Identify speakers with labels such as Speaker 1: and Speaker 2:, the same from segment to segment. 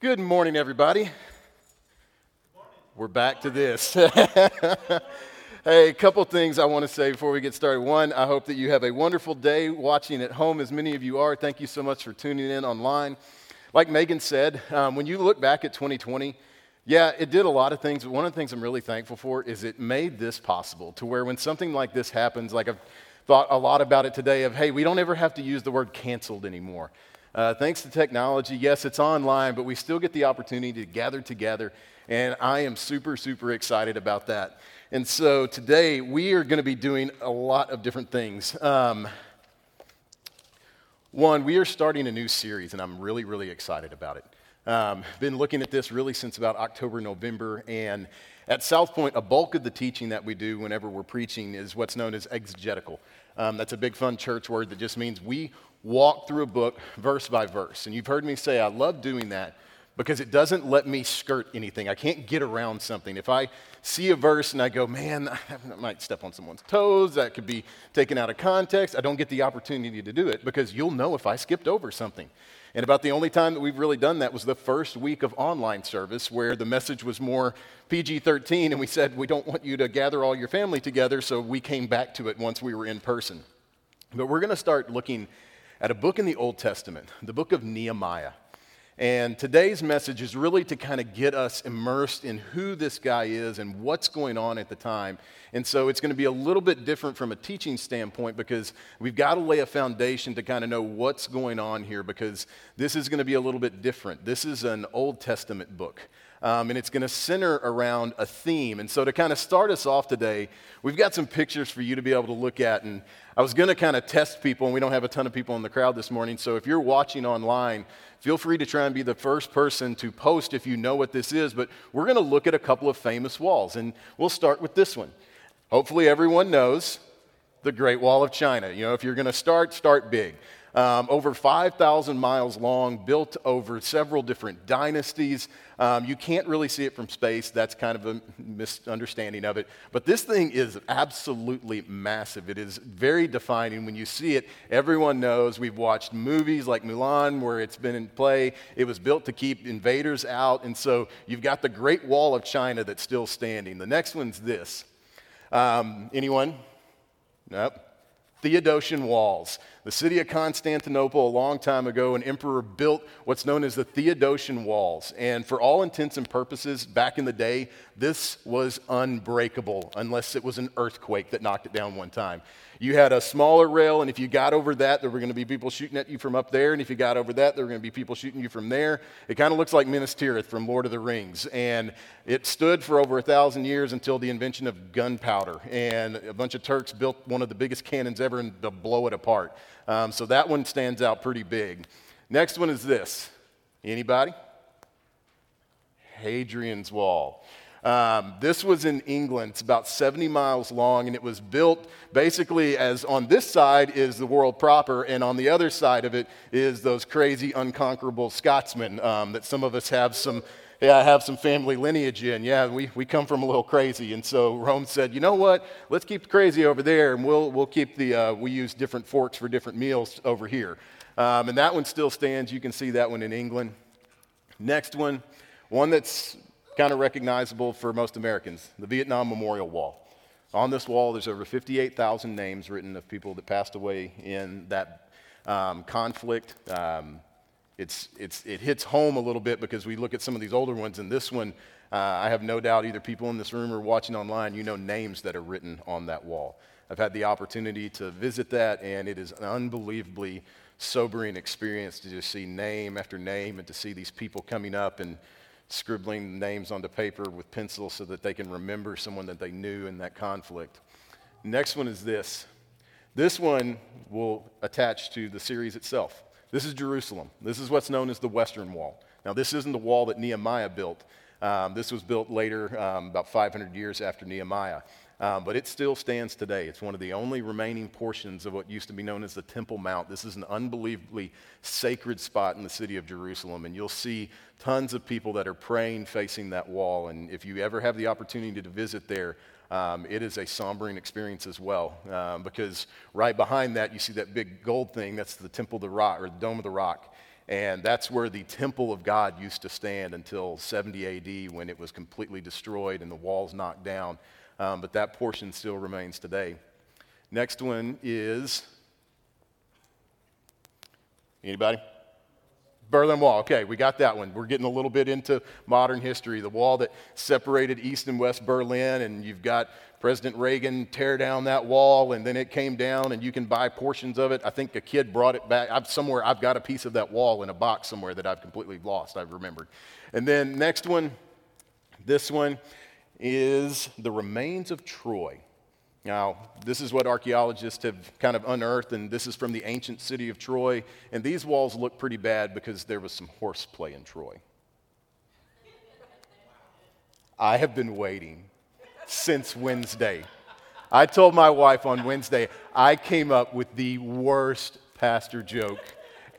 Speaker 1: Good morning, everybody. We're back to this. hey, a couple things I want to say before we get started. One, I hope that you have a wonderful day watching at home, as many of you are. Thank you so much for tuning in online. Like Megan said, um, when you look back at 2020, yeah, it did a lot of things, but one of the things I'm really thankful for is it made this possible to where when something like this happens, like I've thought a lot about it today of, hey, we don't ever have to use the word canceled anymore. Uh, thanks to technology, yes, it's online, but we still get the opportunity to gather together, and I am super, super excited about that. And so today we are going to be doing a lot of different things. Um, one, we are starting a new series, and I'm really, really excited about it. Um, been looking at this really since about October, November, and at South Point, a bulk of the teaching that we do whenever we're preaching is what's known as exegetical. Um, that's a big, fun church word that just means we walk through a book verse by verse. And you've heard me say I love doing that because it doesn't let me skirt anything. I can't get around something. If I see a verse and I go, man, I might step on someone's toes, that could be taken out of context, I don't get the opportunity to do it because you'll know if I skipped over something. And about the only time that we've really done that was the first week of online service where the message was more PG 13, and we said, we don't want you to gather all your family together, so we came back to it once we were in person. But we're going to start looking at a book in the Old Testament, the book of Nehemiah. And today's message is really to kind of get us immersed in who this guy is and what's going on at the time. And so it's going to be a little bit different from a teaching standpoint because we've got to lay a foundation to kind of know what's going on here because this is going to be a little bit different. This is an Old Testament book. Um, and it's going to center around a theme. And so, to kind of start us off today, we've got some pictures for you to be able to look at. And I was going to kind of test people, and we don't have a ton of people in the crowd this morning. So, if you're watching online, feel free to try and be the first person to post if you know what this is. But we're going to look at a couple of famous walls, and we'll start with this one. Hopefully, everyone knows the Great Wall of China. You know, if you're going to start, start big um, over 5,000 miles long, built over several different dynasties. Um, you can't really see it from space. That's kind of a misunderstanding of it. But this thing is absolutely massive. It is very defining. When you see it, everyone knows. We've watched movies like Mulan where it's been in play. It was built to keep invaders out. And so you've got the Great Wall of China that's still standing. The next one's this. Um, anyone? Nope. Theodosian walls. The city of Constantinople, a long time ago, an emperor built what's known as the Theodosian walls. And for all intents and purposes, back in the day, this was unbreakable unless it was an earthquake that knocked it down one time. You had a smaller rail, and if you got over that, there were going to be people shooting at you from up there. And if you got over that, there were going to be people shooting you from there. It kind of looks like Minas Tirith from Lord of the Rings. And it stood for over a thousand years until the invention of gunpowder. And a bunch of Turks built one of the biggest cannons ever and to blow it apart. Um, so that one stands out pretty big. Next one is this. Anybody? Hadrian's Wall. Um, this was in England. It's about 70 miles long, and it was built basically as on this side is the world proper, and on the other side of it is those crazy, unconquerable Scotsmen um, that some of us have some. Yeah, I have some family lineage in. Yeah, we, we come from a little crazy. And so Rome said, you know what? Let's keep the crazy over there, and we'll, we'll keep the, uh, we use different forks for different meals over here. Um, and that one still stands. You can see that one in England. Next one, one that's kind of recognizable for most Americans the Vietnam Memorial Wall. On this wall, there's over 58,000 names written of people that passed away in that um, conflict. Um, it's, it's, it hits home a little bit because we look at some of these older ones, and this one, uh, I have no doubt either people in this room or watching online, you know names that are written on that wall. I've had the opportunity to visit that, and it is an unbelievably sobering experience to just see name after name and to see these people coming up and scribbling names onto paper with pencil so that they can remember someone that they knew in that conflict. Next one is this. This one will attach to the series itself. This is Jerusalem. This is what's known as the Western Wall. Now, this isn't the wall that Nehemiah built. Um, this was built later, um, about 500 years after Nehemiah. Um, but it still stands today. It's one of the only remaining portions of what used to be known as the Temple Mount. This is an unbelievably sacred spot in the city of Jerusalem, and you'll see tons of people that are praying facing that wall. And if you ever have the opportunity to visit there, um, it is a sombering experience as well, um, because right behind that you see that big gold thing. That's the Temple of the Rock or the Dome of the Rock. And that's where the temple of God used to stand until 70 AD when it was completely destroyed and the walls knocked down. Um, but that portion still remains today. Next one is anybody? Berlin Wall. Okay, we got that one. We're getting a little bit into modern history. The wall that separated East and West Berlin, and you've got President Reagan tear down that wall, and then it came down, and you can buy portions of it. I think a kid brought it back. I've somewhere I've got a piece of that wall in a box somewhere that I've completely lost. I've remembered. And then next one, this one is the remains of Troy. Now, this is what archaeologists have kind of unearthed, and this is from the ancient city of Troy. And these walls look pretty bad because there was some horseplay in Troy. I have been waiting since Wednesday. I told my wife on Wednesday, I came up with the worst pastor joke,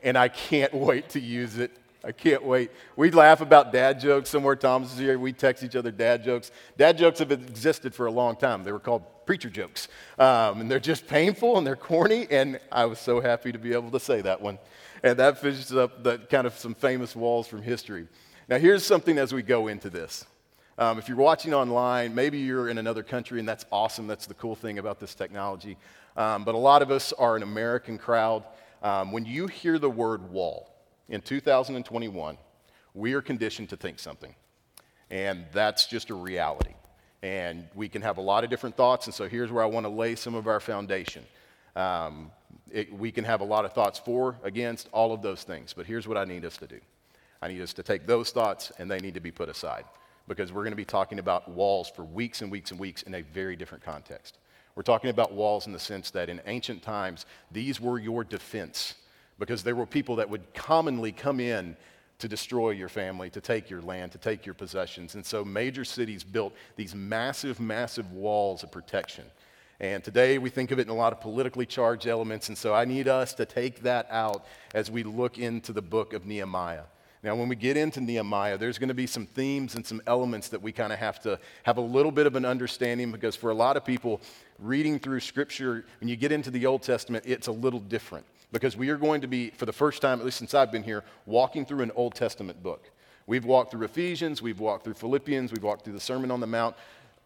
Speaker 1: and I can't wait to use it. I can't wait. We laugh about dad jokes somewhere. Thomas is here. We text each other dad jokes. Dad jokes have existed for a long time. They were called preacher jokes. Um, and they're just painful and they're corny. And I was so happy to be able to say that one. And that finishes up the kind of some famous walls from history. Now, here's something as we go into this. Um, if you're watching online, maybe you're in another country, and that's awesome. That's the cool thing about this technology. Um, but a lot of us are an American crowd. Um, when you hear the word wall in 2021, we are conditioned to think something. And that's just a reality. And we can have a lot of different thoughts. And so here's where I want to lay some of our foundation. Um, it, we can have a lot of thoughts for, against, all of those things. But here's what I need us to do I need us to take those thoughts and they need to be put aside because we're going to be talking about walls for weeks and weeks and weeks in a very different context. We're talking about walls in the sense that in ancient times, these were your defense because there were people that would commonly come in to destroy your family, to take your land, to take your possessions. And so major cities built these massive, massive walls of protection. And today we think of it in a lot of politically charged elements. And so I need us to take that out as we look into the book of Nehemiah. Now, when we get into Nehemiah, there's going to be some themes and some elements that we kind of have to have a little bit of an understanding because for a lot of people, reading through Scripture, when you get into the Old Testament, it's a little different because we are going to be, for the first time, at least since I've been here, walking through an Old Testament book. We've walked through Ephesians, we've walked through Philippians, we've walked through the Sermon on the Mount.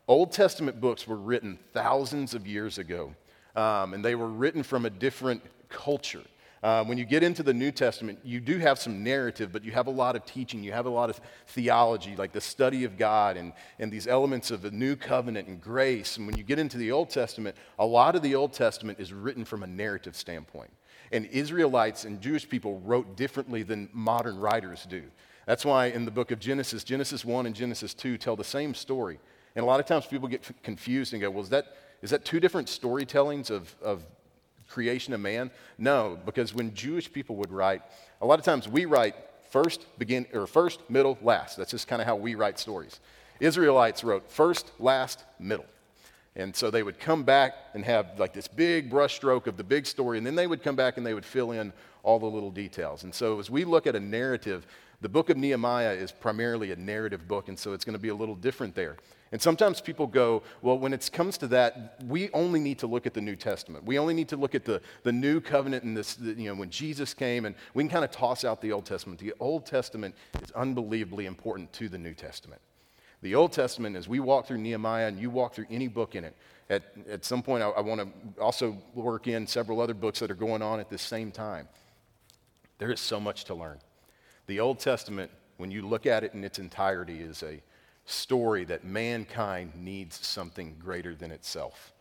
Speaker 1: Old Testament books were written thousands of years ago, um, and they were written from a different culture. Uh, when you get into the New Testament, you do have some narrative, but you have a lot of teaching. You have a lot of theology, like the study of God and, and these elements of the new covenant and grace. And when you get into the Old Testament, a lot of the Old Testament is written from a narrative standpoint. And Israelites and Jewish people wrote differently than modern writers do. That's why in the book of Genesis, Genesis 1 and Genesis 2 tell the same story. And a lot of times people get confused and go, well, is that, is that two different storytellings of, of creation of man? No, because when Jewish people would write, a lot of times we write first, begin, or first, middle, last. That's just kind of how we write stories. Israelites wrote first, last, middle. And so they would come back and have like this big brushstroke of the big story, and then they would come back and they would fill in all the little details. And so as we look at a narrative, the book of Nehemiah is primarily a narrative book, and so it's going to be a little different there. And sometimes people go, well, when it comes to that, we only need to look at the New Testament. We only need to look at the, the new covenant and this, the, you know, when Jesus came, and we can kind of toss out the Old Testament. The Old Testament is unbelievably important to the New Testament. The Old Testament, as we walk through Nehemiah and you walk through any book in it, at, at some point I, I want to also work in several other books that are going on at the same time. There is so much to learn. The Old Testament, when you look at it in its entirety, is a story that mankind needs something greater than itself.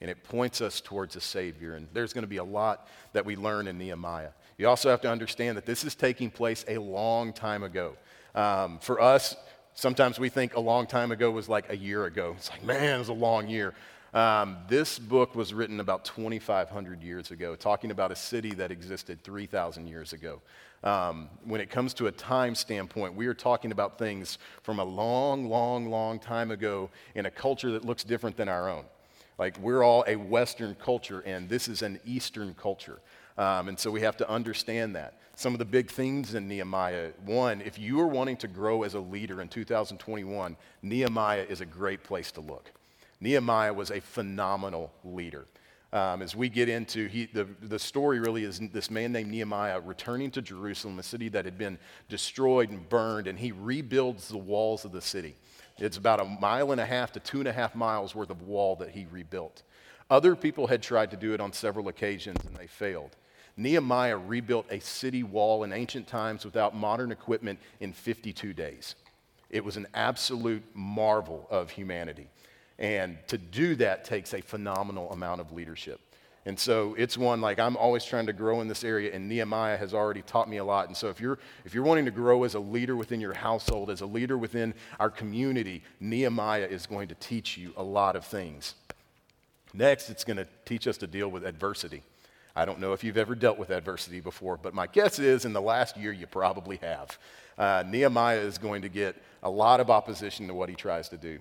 Speaker 1: And it points us towards a Savior. And there's going to be a lot that we learn in Nehemiah. You also have to understand that this is taking place a long time ago. Um, for us, sometimes we think a long time ago was like a year ago. It's like, man, it was a long year. Um, this book was written about 2,500 years ago, talking about a city that existed 3,000 years ago. Um, when it comes to a time standpoint, we are talking about things from a long, long, long time ago in a culture that looks different than our own. Like, we're all a Western culture, and this is an Eastern culture. Um, and so we have to understand that. Some of the big things in Nehemiah one, if you are wanting to grow as a leader in 2021, Nehemiah is a great place to look. Nehemiah was a phenomenal leader. Um, as we get into he, the, the story really is this man named nehemiah returning to jerusalem a city that had been destroyed and burned and he rebuilds the walls of the city it's about a mile and a half to two and a half miles worth of wall that he rebuilt other people had tried to do it on several occasions and they failed nehemiah rebuilt a city wall in ancient times without modern equipment in 52 days it was an absolute marvel of humanity and to do that takes a phenomenal amount of leadership. And so it's one like I'm always trying to grow in this area, and Nehemiah has already taught me a lot. And so if you're if you're wanting to grow as a leader within your household, as a leader within our community, Nehemiah is going to teach you a lot of things. Next, it's going to teach us to deal with adversity. I don't know if you've ever dealt with adversity before, but my guess is in the last year you probably have. Uh, Nehemiah is going to get a lot of opposition to what he tries to do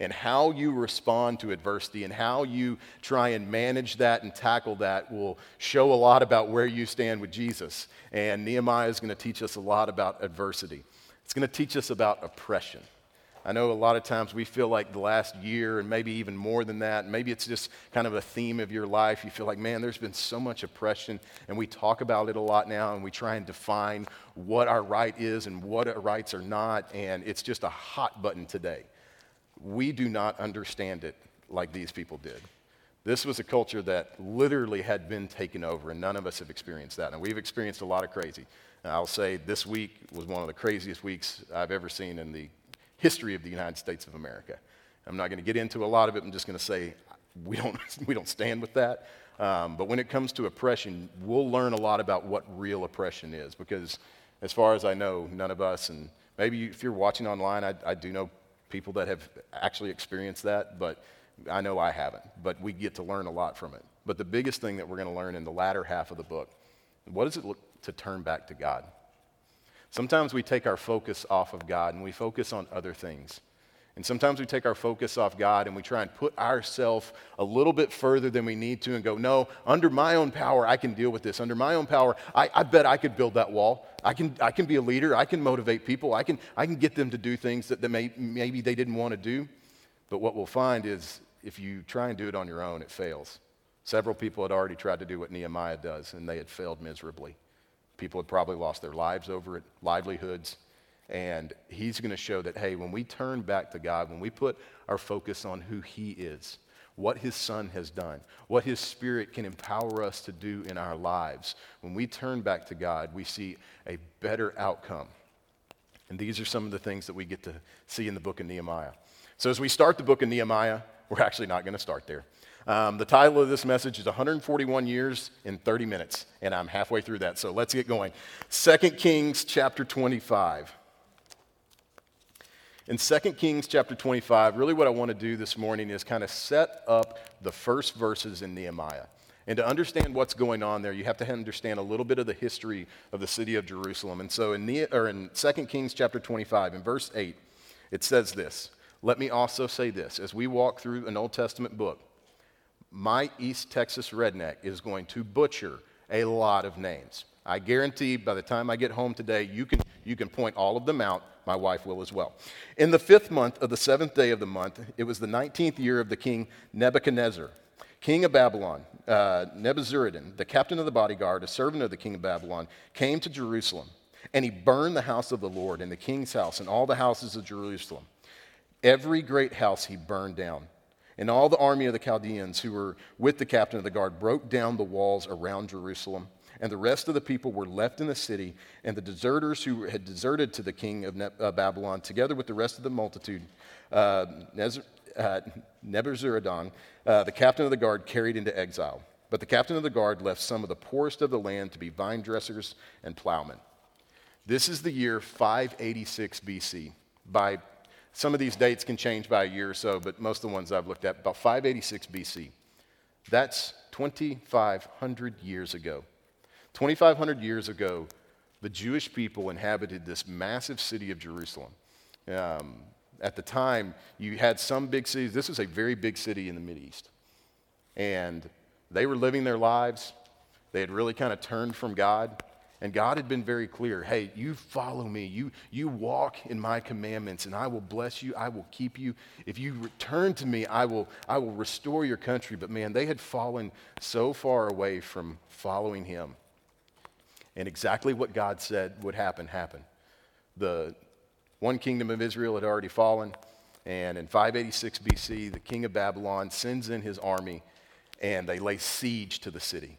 Speaker 1: and how you respond to adversity and how you try and manage that and tackle that will show a lot about where you stand with Jesus. And Nehemiah is going to teach us a lot about adversity. It's going to teach us about oppression. I know a lot of times we feel like the last year and maybe even more than that, maybe it's just kind of a theme of your life. You feel like, man, there's been so much oppression, and we talk about it a lot now, and we try and define what our right is and what our rights are not, and it's just a hot button today we do not understand it like these people did. This was a culture that literally had been taken over, and none of us have experienced that. And we've experienced a lot of crazy. And I'll say this week was one of the craziest weeks I've ever seen in the history of the United States of America. I'm not going to get into a lot of it. I'm just going to say we don't, we don't stand with that. Um, but when it comes to oppression, we'll learn a lot about what real oppression is because, as far as I know, none of us, and maybe if you're watching online, I, I do know people that have actually experienced that, but I know I haven't. But we get to learn a lot from it. But the biggest thing that we're going to learn in the latter half of the book what does it look to turn back to God? Sometimes we take our focus off of God and we focus on other things. And sometimes we take our focus off God and we try and put ourselves a little bit further than we need to and go, no, under my own power, I can deal with this. Under my own power, I, I, bet I could build that wall. I can, I can be a leader. I can motivate people. I can, I can get them to do things that, that may, maybe they didn't want to do. But what we'll find is if you try and do it on your own, it fails. Several people had already tried to do what Nehemiah does, and they had failed miserably. People had probably lost their lives over it, livelihoods. And he's going to show that, hey, when we turn back to God, when we put our focus on who he is, what his son has done, what his spirit can empower us to do in our lives, when we turn back to God, we see a better outcome. And these are some of the things that we get to see in the book of Nehemiah. So as we start the book of Nehemiah, we're actually not going to start there. Um, the title of this message is 141 Years in 30 Minutes, and I'm halfway through that, so let's get going. 2 Kings chapter 25. In 2 Kings chapter 25, really what I want to do this morning is kind of set up the first verses in Nehemiah. And to understand what's going on there, you have to understand a little bit of the history of the city of Jerusalem. And so in, ne- or in 2 Kings chapter 25, in verse 8, it says this Let me also say this as we walk through an Old Testament book, my East Texas redneck is going to butcher a lot of names. I guarantee by the time I get home today, you can, you can point all of them out my wife will as well. In the fifth month of the seventh day of the month, it was the 19th year of the king Nebuchadnezzar, king of Babylon. Uh, Nebuzaradan, the captain of the bodyguard, a servant of the king of Babylon, came to Jerusalem, and he burned the house of the Lord and the king's house and all the houses of Jerusalem. Every great house he burned down. And all the army of the Chaldeans who were with the captain of the guard broke down the walls around Jerusalem and the rest of the people were left in the city, and the deserters who had deserted to the king of uh, Babylon, together with the rest of the multitude, uh, uh, Nebuzaradan, uh, the captain of the guard, carried into exile. But the captain of the guard left some of the poorest of the land to be vine dressers and plowmen. This is the year 586 BC. By some of these dates can change by a year or so, but most of the ones I've looked at, about 586 BC. That's 2,500 years ago. 2,500 years ago, the Jewish people inhabited this massive city of Jerusalem. Um, at the time, you had some big cities. This was a very big city in the East, And they were living their lives. They had really kind of turned from God. And God had been very clear hey, you follow me, you, you walk in my commandments, and I will bless you, I will keep you. If you return to me, I will, I will restore your country. But man, they had fallen so far away from following him. And exactly what God said would happen happened. The one kingdom of Israel had already fallen, and in 586 BC, the king of Babylon sends in his army, and they lay siege to the city.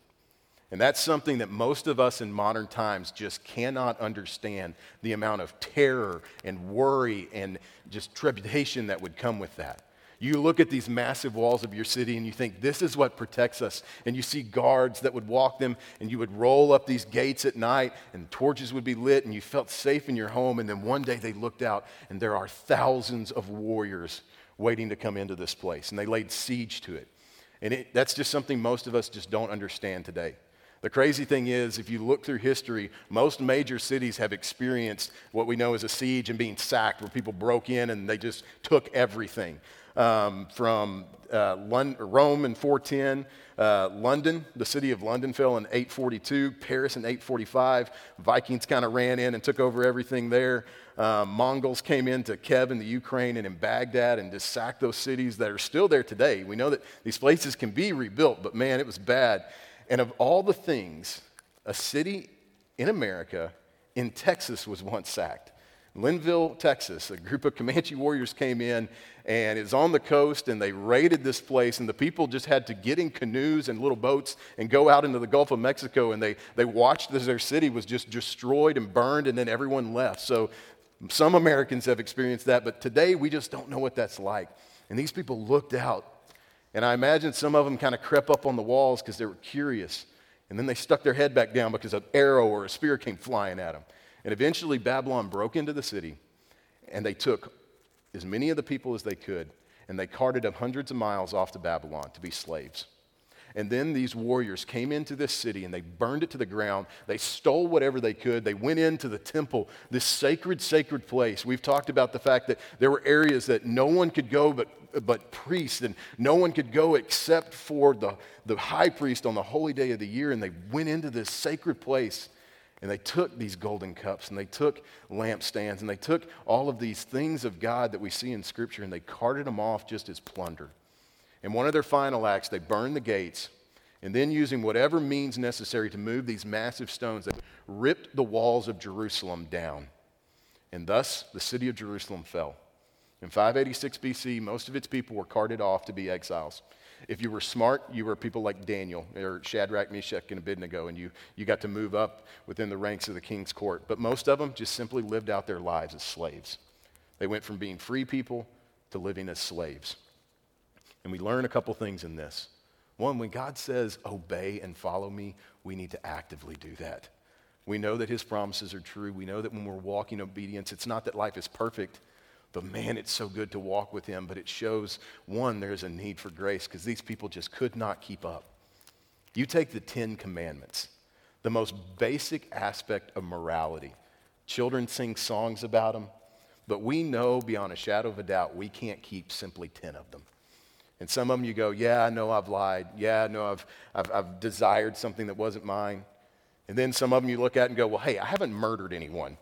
Speaker 1: And that's something that most of us in modern times just cannot understand the amount of terror and worry and just trepidation that would come with that. You look at these massive walls of your city and you think, this is what protects us. And you see guards that would walk them, and you would roll up these gates at night, and torches would be lit, and you felt safe in your home. And then one day they looked out, and there are thousands of warriors waiting to come into this place. And they laid siege to it. And it, that's just something most of us just don't understand today. The crazy thing is, if you look through history, most major cities have experienced what we know as a siege and being sacked, where people broke in and they just took everything. Um, from uh, Rome in 410, uh, London, the city of London fell in 842, Paris in 845. Vikings kind of ran in and took over everything there. Um, Mongols came into Kiev in the Ukraine and in Baghdad and just sacked those cities that are still there today. We know that these places can be rebuilt, but man, it was bad. And of all the things, a city in America, in Texas, was once sacked. Linnville, Texas, a group of Comanche warriors came in and it's on the coast and they raided this place and the people just had to get in canoes and little boats and go out into the Gulf of Mexico and they, they watched as their city was just destroyed and burned and then everyone left. So some Americans have experienced that, but today we just don't know what that's like. And these people looked out and I imagine some of them kind of crept up on the walls because they were curious. And then they stuck their head back down because an arrow or a spear came flying at them. And eventually, Babylon broke into the city and they took as many of the people as they could and they carted them hundreds of miles off to Babylon to be slaves. And then these warriors came into this city and they burned it to the ground. They stole whatever they could. They went into the temple, this sacred, sacred place. We've talked about the fact that there were areas that no one could go but, but priests, and no one could go except for the, the high priest on the holy day of the year. And they went into this sacred place and they took these golden cups and they took lampstands and they took all of these things of God that we see in Scripture and they carted them off just as plunder. In one of their final acts, they burned the gates, and then, using whatever means necessary to move these massive stones, they ripped the walls of Jerusalem down. And thus, the city of Jerusalem fell. In 586 BC, most of its people were carted off to be exiles. If you were smart, you were people like Daniel or Shadrach, Meshach, and Abednego, and you, you got to move up within the ranks of the king's court. But most of them just simply lived out their lives as slaves. They went from being free people to living as slaves. And we learn a couple things in this. One, when God says, obey and follow me, we need to actively do that. We know that his promises are true. We know that when we're walking in obedience, it's not that life is perfect, but man, it's so good to walk with him. But it shows, one, there's a need for grace because these people just could not keep up. You take the Ten Commandments, the most basic aspect of morality. Children sing songs about them, but we know beyond a shadow of a doubt we can't keep simply 10 of them. And some of them you go, yeah, I know I've lied. Yeah, I know I've, I've, I've desired something that wasn't mine. And then some of them you look at and go, well, hey, I haven't murdered anyone.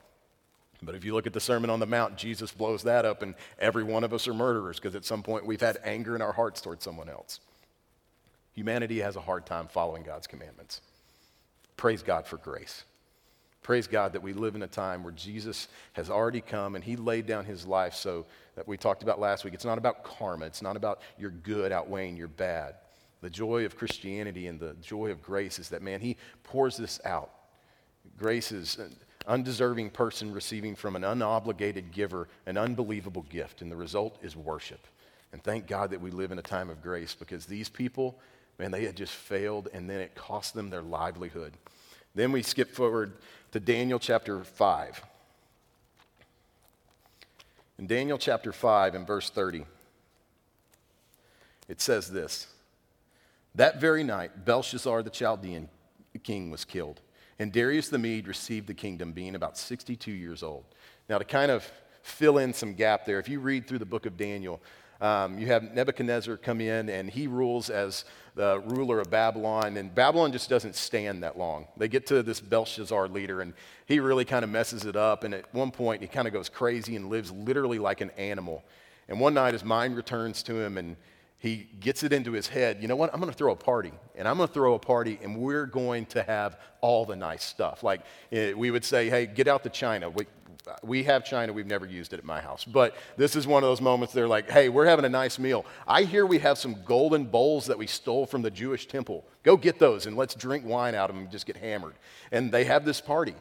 Speaker 1: But if you look at the Sermon on the Mount, Jesus blows that up, and every one of us are murderers because at some point we've had anger in our hearts towards someone else. Humanity has a hard time following God's commandments. Praise God for grace. Praise God that we live in a time where Jesus has already come and he laid down his life so that we talked about last week. It's not about karma, it's not about your good outweighing your bad. The joy of Christianity and the joy of grace is that, man, he pours this out. Grace is undeserving person receiving from an unobligated giver an unbelievable gift, and the result is worship. And thank God that we live in a time of grace because these people, man, they had just failed and then it cost them their livelihood. Then we skip forward to Daniel chapter 5. In Daniel chapter 5 and verse 30, it says this That very night, Belshazzar the Chaldean king was killed, and Darius the Mede received the kingdom, being about 62 years old. Now, to kind of fill in some gap there, if you read through the book of Daniel, Um, you have Nebuchadnezzar come in, and he rules as the ruler of Babylon. And Babylon just doesn't stand that long. They get to this Belshazzar leader, and he really kind of messes it up. And at one point, he kind of goes crazy and lives literally like an animal. And one night, his mind returns to him, and he gets it into his head you know what? I'm going to throw a party and i'm going to throw a party and we're going to have all the nice stuff. Like eh, we would say hey get out the china. We, we have china we've never used it at my house. But this is one of those moments they're like hey we're having a nice meal. I hear we have some golden bowls that we stole from the jewish temple. Go get those and let's drink wine out of them and just get hammered. And they have this party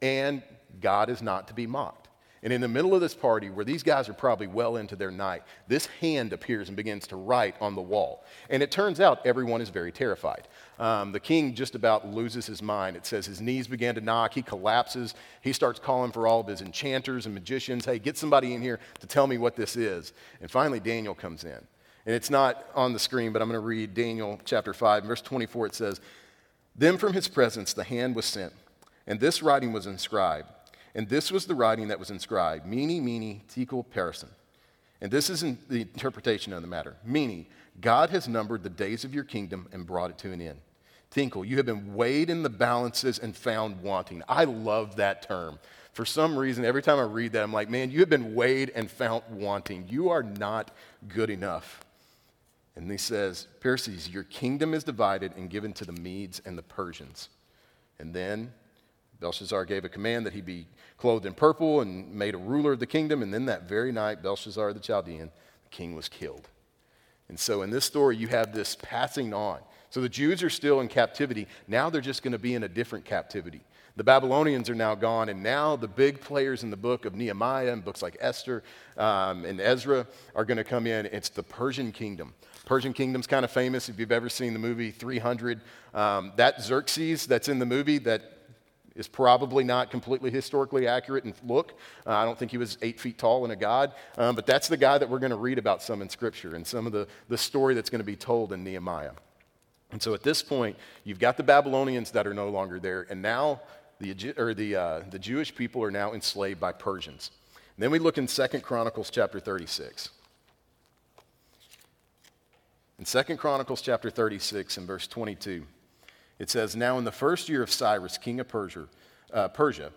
Speaker 1: and god is not to be mocked and in the middle of this party, where these guys are probably well into their night, this hand appears and begins to write on the wall. And it turns out everyone is very terrified. Um, the king just about loses his mind. It says his knees began to knock. He collapses. He starts calling for all of his enchanters and magicians hey, get somebody in here to tell me what this is. And finally, Daniel comes in. And it's not on the screen, but I'm going to read Daniel chapter 5, verse 24. It says, Then from his presence the hand was sent, and this writing was inscribed. And this was the writing that was inscribed Mene, Mene, Tekel, Parsin. And this is in the interpretation of the matter. Meaning, God has numbered the days of your kingdom and brought it to an end. Tekel, you have been weighed in the balances and found wanting. I love that term. For some reason, every time I read that, I'm like, man, you have been weighed and found wanting. You are not good enough. And he says, Perses, your kingdom is divided and given to the Medes and the Persians. And then Belshazzar gave a command that he be clothed in purple and made a ruler of the kingdom. And then that very night, Belshazzar the Chaldean, the king, was killed. And so in this story, you have this passing on. So the Jews are still in captivity. Now they're just going to be in a different captivity. The Babylonians are now gone, and now the big players in the book of Nehemiah and books like Esther um, and Ezra are going to come in. It's the Persian kingdom. Persian kingdom's kind of famous if you've ever seen the movie 300. Um, that Xerxes that's in the movie that is probably not completely historically accurate in look. Uh, I don't think he was eight feet tall and a god, um, but that's the guy that we're going to read about some in Scripture and some of the, the story that's going to be told in Nehemiah. And so at this point, you've got the Babylonians that are no longer there, and now the, or the, uh, the Jewish people are now enslaved by Persians. And then we look in Second Chronicles chapter 36. In Second Chronicles chapter 36 and verse 22. It says, Now in the first year of Cyrus, king of Persia, uh, Persia,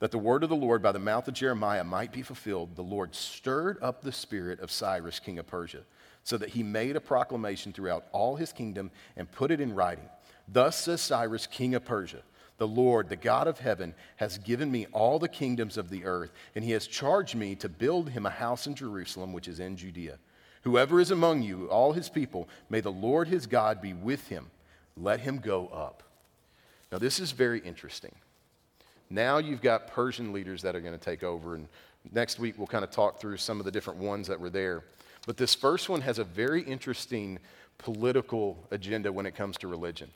Speaker 1: that the word of the Lord by the mouth of Jeremiah might be fulfilled, the Lord stirred up the spirit of Cyrus, king of Persia, so that he made a proclamation throughout all his kingdom and put it in writing. Thus says Cyrus, king of Persia. The Lord, the God of heaven, has given me all the kingdoms of the earth, and he has charged me to build him a house in Jerusalem, which is in Judea. Whoever is among you, all his people, may the Lord his God be with him let him go up. Now, this is very interesting. Now you've got Persian leaders that are going to take over, and next week we'll kind of talk through some of the different ones that were there. But this first one has a very interesting political agenda when it comes to religion.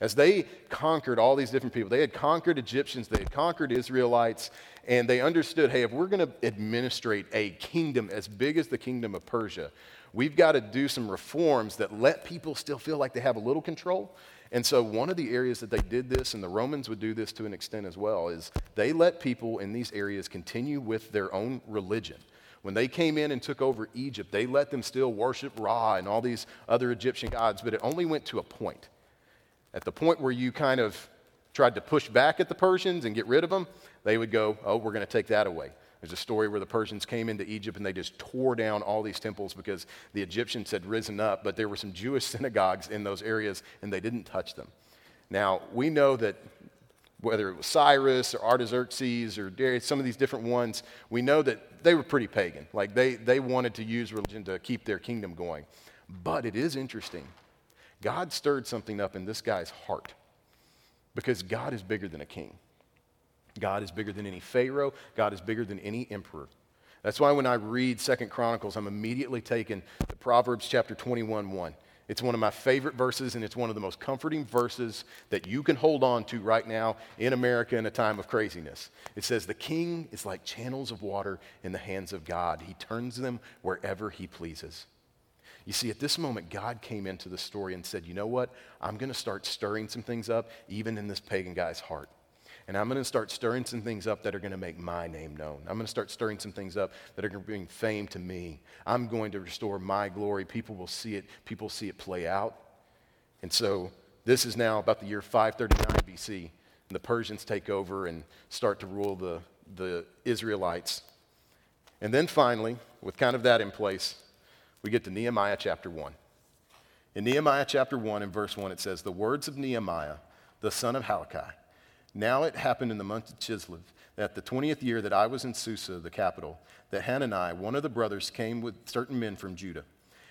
Speaker 1: As they conquered all these different people, they had conquered Egyptians, they had conquered Israelites, and they understood hey, if we're going to administrate a kingdom as big as the kingdom of Persia, we've got to do some reforms that let people still feel like they have a little control. And so, one of the areas that they did this, and the Romans would do this to an extent as well, is they let people in these areas continue with their own religion. When they came in and took over Egypt, they let them still worship Ra and all these other Egyptian gods, but it only went to a point. At the point where you kind of tried to push back at the Persians and get rid of them, they would go, Oh, we're going to take that away. There's a story where the Persians came into Egypt and they just tore down all these temples because the Egyptians had risen up, but there were some Jewish synagogues in those areas and they didn't touch them. Now, we know that whether it was Cyrus or Artaxerxes or Darius, some of these different ones, we know that they were pretty pagan. Like they, they wanted to use religion to keep their kingdom going. But it is interesting. God stirred something up in this guy's heart because God is bigger than a king. God is bigger than any Pharaoh. God is bigger than any emperor. That's why when I read Second Chronicles, I'm immediately taken to Proverbs chapter 21 1. It's one of my favorite verses, and it's one of the most comforting verses that you can hold on to right now in America in a time of craziness. It says, The king is like channels of water in the hands of God, he turns them wherever he pleases. You see, at this moment, God came into the story and said, You know what? I'm going to start stirring some things up, even in this pagan guy's heart. and I'm going to start stirring some things up that are going to make my name known. I'm going to start stirring some things up that are going to bring fame to me. I'm going to restore my glory. People will see it, people see it play out. And so this is now about the year 539 BC, and the Persians take over and start to rule the, the Israelites. And then finally, with kind of that in place, we get to Nehemiah chapter 1. In Nehemiah chapter 1 and verse 1, it says, The words of Nehemiah, the son of Halakai. Now it happened in the month of Chislev that the 20th year that I was in Susa, the capital, that Hanani, one of the brothers, came with certain men from Judah.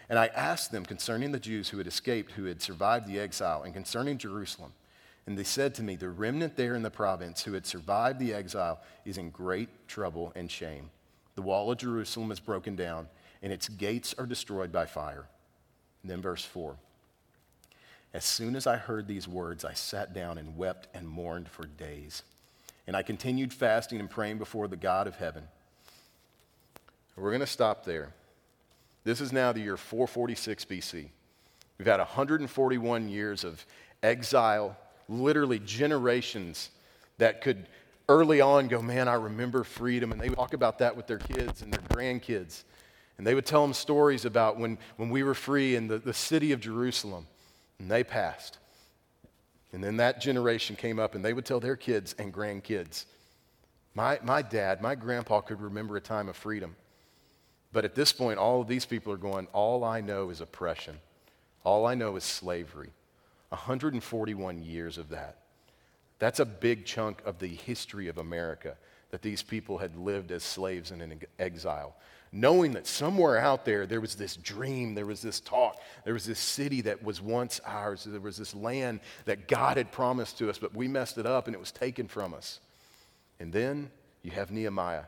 Speaker 1: And I asked them concerning the Jews who had escaped, who had survived the exile, and concerning Jerusalem. And they said to me, The remnant there in the province who had survived the exile is in great trouble and shame. The wall of Jerusalem is broken down, and its gates are destroyed by fire. And then verse 4. As soon as I heard these words, I sat down and wept and mourned for days. And I continued fasting and praying before the God of heaven. We're going to stop there. This is now the year 446 BC. We've had 141 years of exile, literally generations that could early on go, Man, I remember freedom. And they talk about that with their kids and their grandkids. And they would tell them stories about when, when we were free in the, the city of Jerusalem. And they passed. And then that generation came up and they would tell their kids and grandkids. My, my dad, my grandpa could remember a time of freedom. But at this point, all of these people are going, All I know is oppression. All I know is slavery. 141 years of that. That's a big chunk of the history of America that these people had lived as slaves and in exile knowing that somewhere out there there was this dream, there was this talk, there was this city that was once ours, there was this land that God had promised to us, but we messed it up and it was taken from us. And then you have Nehemiah.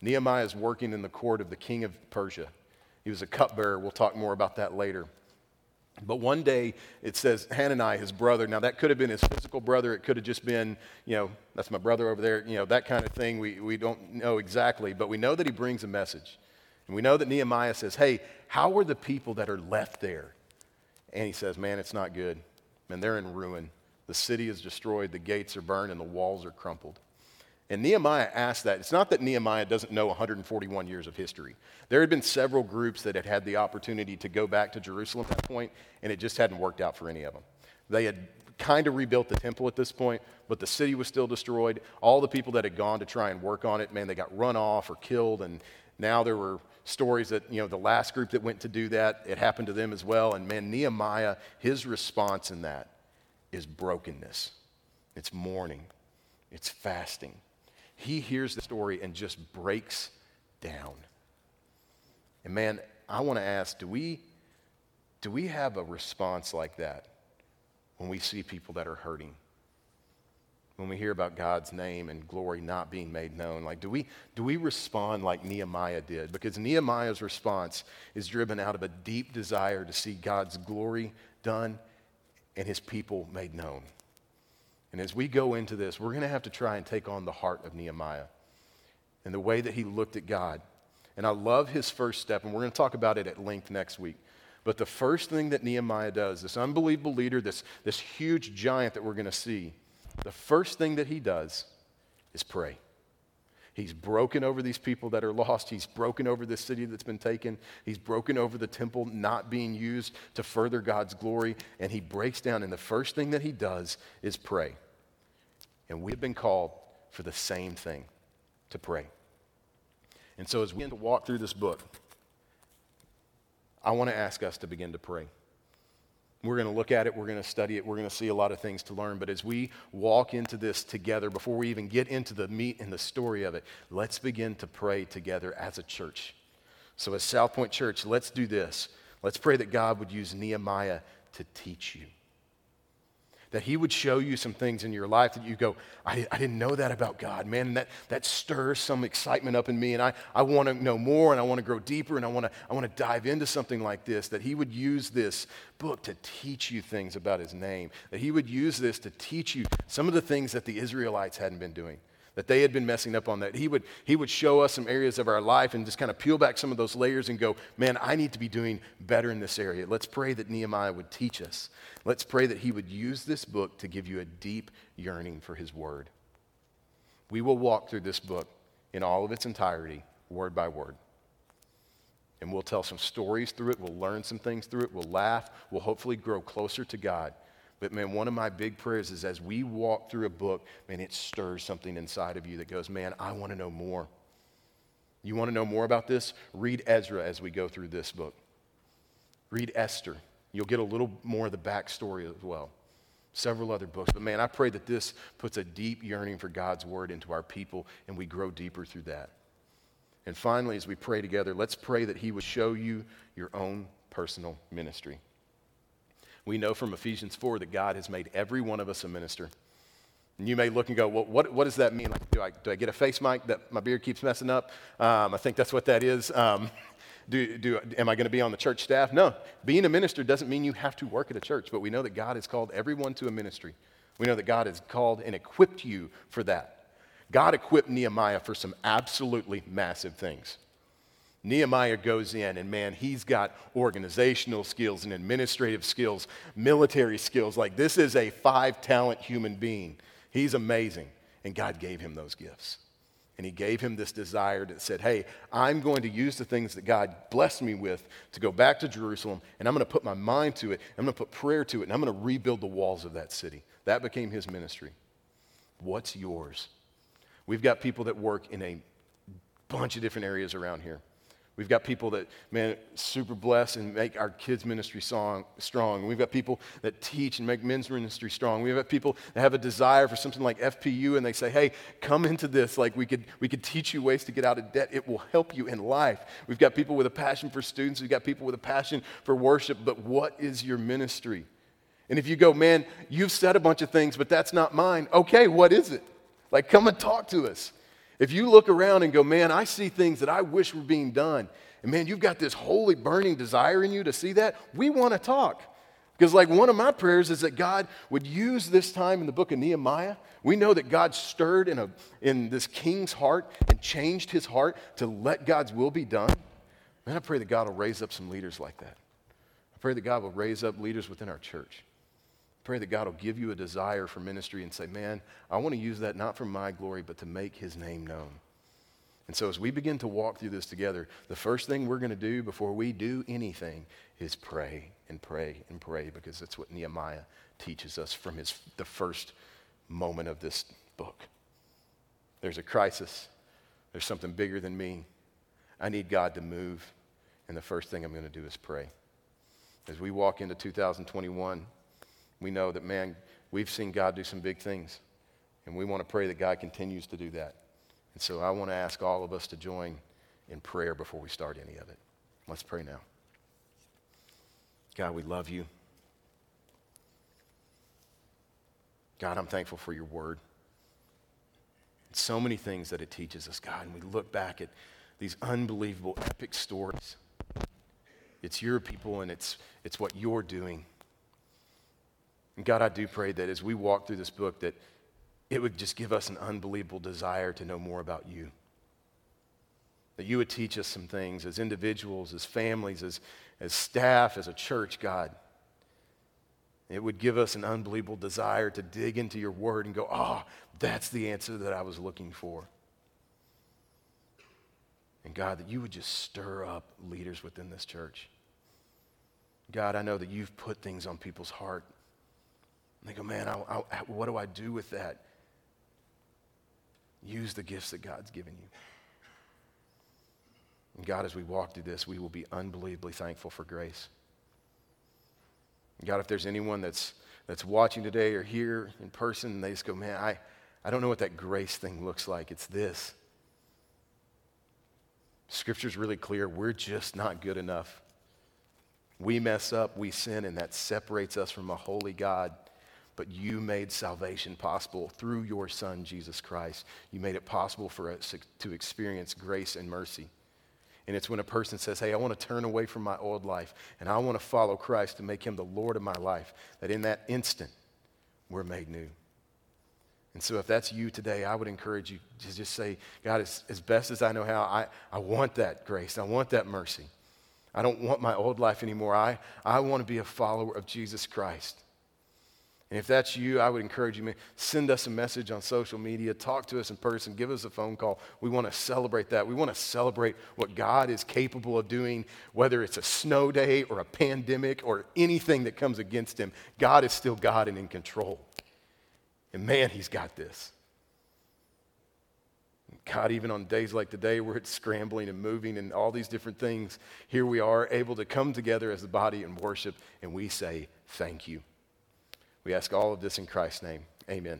Speaker 1: Nehemiah is working in the court of the king of Persia. He was a cupbearer. We'll talk more about that later. But one day it says Hanani, his brother. Now that could have been his physical brother. It could have just been, you know, that's my brother over there. You know, that kind of thing. We, we don't know exactly, but we know that he brings a message. And we know that Nehemiah says, Hey, how are the people that are left there? And he says, Man, it's not good. Man, they're in ruin. The city is destroyed, the gates are burned, and the walls are crumpled. And Nehemiah asked that. It's not that Nehemiah doesn't know 141 years of history. There had been several groups that had had the opportunity to go back to Jerusalem at that point, and it just hadn't worked out for any of them. They had kind of rebuilt the temple at this point, but the city was still destroyed. All the people that had gone to try and work on it, man, they got run off or killed, and now there were stories that, you know, the last group that went to do that, it happened to them as well. And man, Nehemiah, his response in that is brokenness, it's mourning, it's fasting. He hears the story and just breaks down. And man, I want to ask do we, do we have a response like that when we see people that are hurting? When we hear about God's name and glory not being made known? Like, do we, do we respond like Nehemiah did? Because Nehemiah's response is driven out of a deep desire to see God's glory done and his people made known. And as we go into this, we're going to have to try and take on the heart of Nehemiah and the way that he looked at God. And I love his first step, and we're going to talk about it at length next week. But the first thing that Nehemiah does, this unbelievable leader, this, this huge giant that we're going to see, the first thing that he does is pray. He's broken over these people that are lost. He's broken over this city that's been taken. He's broken over the temple not being used to further God's glory. And he breaks down. And the first thing that he does is pray. And we've been called for the same thing to pray. And so as we begin to walk through this book, I want to ask us to begin to pray. We're going to look at it, we're going to study it, we're going to see a lot of things to learn. But as we walk into this together, before we even get into the meat and the story of it, let's begin to pray together as a church. So, as South Point Church, let's do this. Let's pray that God would use Nehemiah to teach you that He would show you some things in your life that you go, I, I didn't know that about God, man. And that, that stirs some excitement up in me. And I, I want to know more and I want to grow deeper and I want to I want to dive into something like this. That He would use this book to teach you things about His name. That He would use this to teach you some of the things that the Israelites hadn't been doing that they had been messing up on that. He would, he would show us some areas of our life and just kind of peel back some of those layers and go, man, I need to be doing better in this area. Let's pray that Nehemiah would teach us. Let's pray that he would use this book to give you a deep yearning for his word. We will walk through this book in all of its entirety, word by word. And we'll tell some stories through it. We'll learn some things through it. We'll laugh. We'll hopefully grow closer to God. But man, one of my big prayers is as we walk through a book, man, it stirs something inside of you that goes, man, I want to know more. You want to know more about this? Read Ezra as we go through this book. Read Esther. You'll get a little more of the backstory as well. Several other books. But man, I pray that this puts a deep yearning for God's word into our people and we grow deeper through that. And finally, as we pray together, let's pray that He would show you your own personal ministry. We know from Ephesians 4 that God has made every one of us a minister. And you may look and go, well, what, what does that mean? Like, do, I, do I get a face mic that my beard keeps messing up? Um, I think that's what that is. Um, do, do, am I going to be on the church staff? No. Being a minister doesn't mean you have to work at a church, but we know that God has called everyone to a ministry. We know that God has called and equipped you for that. God equipped Nehemiah for some absolutely massive things. Nehemiah goes in, and man, he's got organizational skills and administrative skills, military skills. Like, this is a five talent human being. He's amazing. And God gave him those gifts. And he gave him this desire that said, Hey, I'm going to use the things that God blessed me with to go back to Jerusalem, and I'm going to put my mind to it, I'm going to put prayer to it, and I'm going to rebuild the walls of that city. That became his ministry. What's yours? We've got people that work in a bunch of different areas around here. We've got people that, man, super blessed and make our kids' ministry song, strong. We've got people that teach and make men's ministry strong. We've got people that have a desire for something like FPU and they say, hey, come into this. Like we could, we could teach you ways to get out of debt. It will help you in life. We've got people with a passion for students. We've got people with a passion for worship. But what is your ministry? And if you go, man, you've said a bunch of things, but that's not mine. Okay, what is it? Like, come and talk to us. If you look around and go, man, I see things that I wish were being done, and man, you've got this holy burning desire in you to see that, we want to talk. Because, like, one of my prayers is that God would use this time in the book of Nehemiah. We know that God stirred in, a, in this king's heart and changed his heart to let God's will be done. Man, I pray that God will raise up some leaders like that. I pray that God will raise up leaders within our church Pray that God will give you a desire for ministry and say, man, I want to use that not for my glory, but to make his name known. And so as we begin to walk through this together, the first thing we're going to do before we do anything is pray and pray and pray because that's what Nehemiah teaches us from his, the first moment of this book. There's a crisis. There's something bigger than me. I need God to move. And the first thing I'm going to do is pray. As we walk into 2021, we know that, man, we've seen God do some big things. And we want to pray that God continues to do that. And so I want to ask all of us to join in prayer before we start any of it. Let's pray now. God, we love you. God, I'm thankful for your word. So many things that it teaches us, God, and we look back at these unbelievable, epic stories. It's your people and it's, it's what you're doing. And God, I do pray that as we walk through this book, that it would just give us an unbelievable desire to know more about you. That you would teach us some things as individuals, as families, as, as staff, as a church, God. It would give us an unbelievable desire to dig into your word and go, oh, that's the answer that I was looking for. And God, that you would just stir up leaders within this church. God, I know that you've put things on people's heart and they go, man, I, I, what do I do with that? Use the gifts that God's given you. And God, as we walk through this, we will be unbelievably thankful for grace. God, if there's anyone that's, that's watching today or here in person, and they just go, man, I, I don't know what that grace thing looks like. It's this. Scripture's really clear. We're just not good enough. We mess up, we sin, and that separates us from a holy God but you made salvation possible through your Son, Jesus Christ. You made it possible for us to experience grace and mercy. And it's when a person says, Hey, I want to turn away from my old life and I want to follow Christ to make him the Lord of my life, that in that instant, we're made new. And so, if that's you today, I would encourage you to just say, God, as, as best as I know how, I, I want that grace. I want that mercy. I don't want my old life anymore. I, I want to be a follower of Jesus Christ. And if that's you, I would encourage you, send us a message on social media, talk to us in person, give us a phone call. We want to celebrate that. We want to celebrate what God is capable of doing, whether it's a snow day or a pandemic or anything that comes against him. God is still God and in control. And man, he's got this. God, even on days like today where it's scrambling and moving and all these different things, here we are able to come together as a body and worship, and we say, Thank you. We ask all of this in Christ's name. Amen.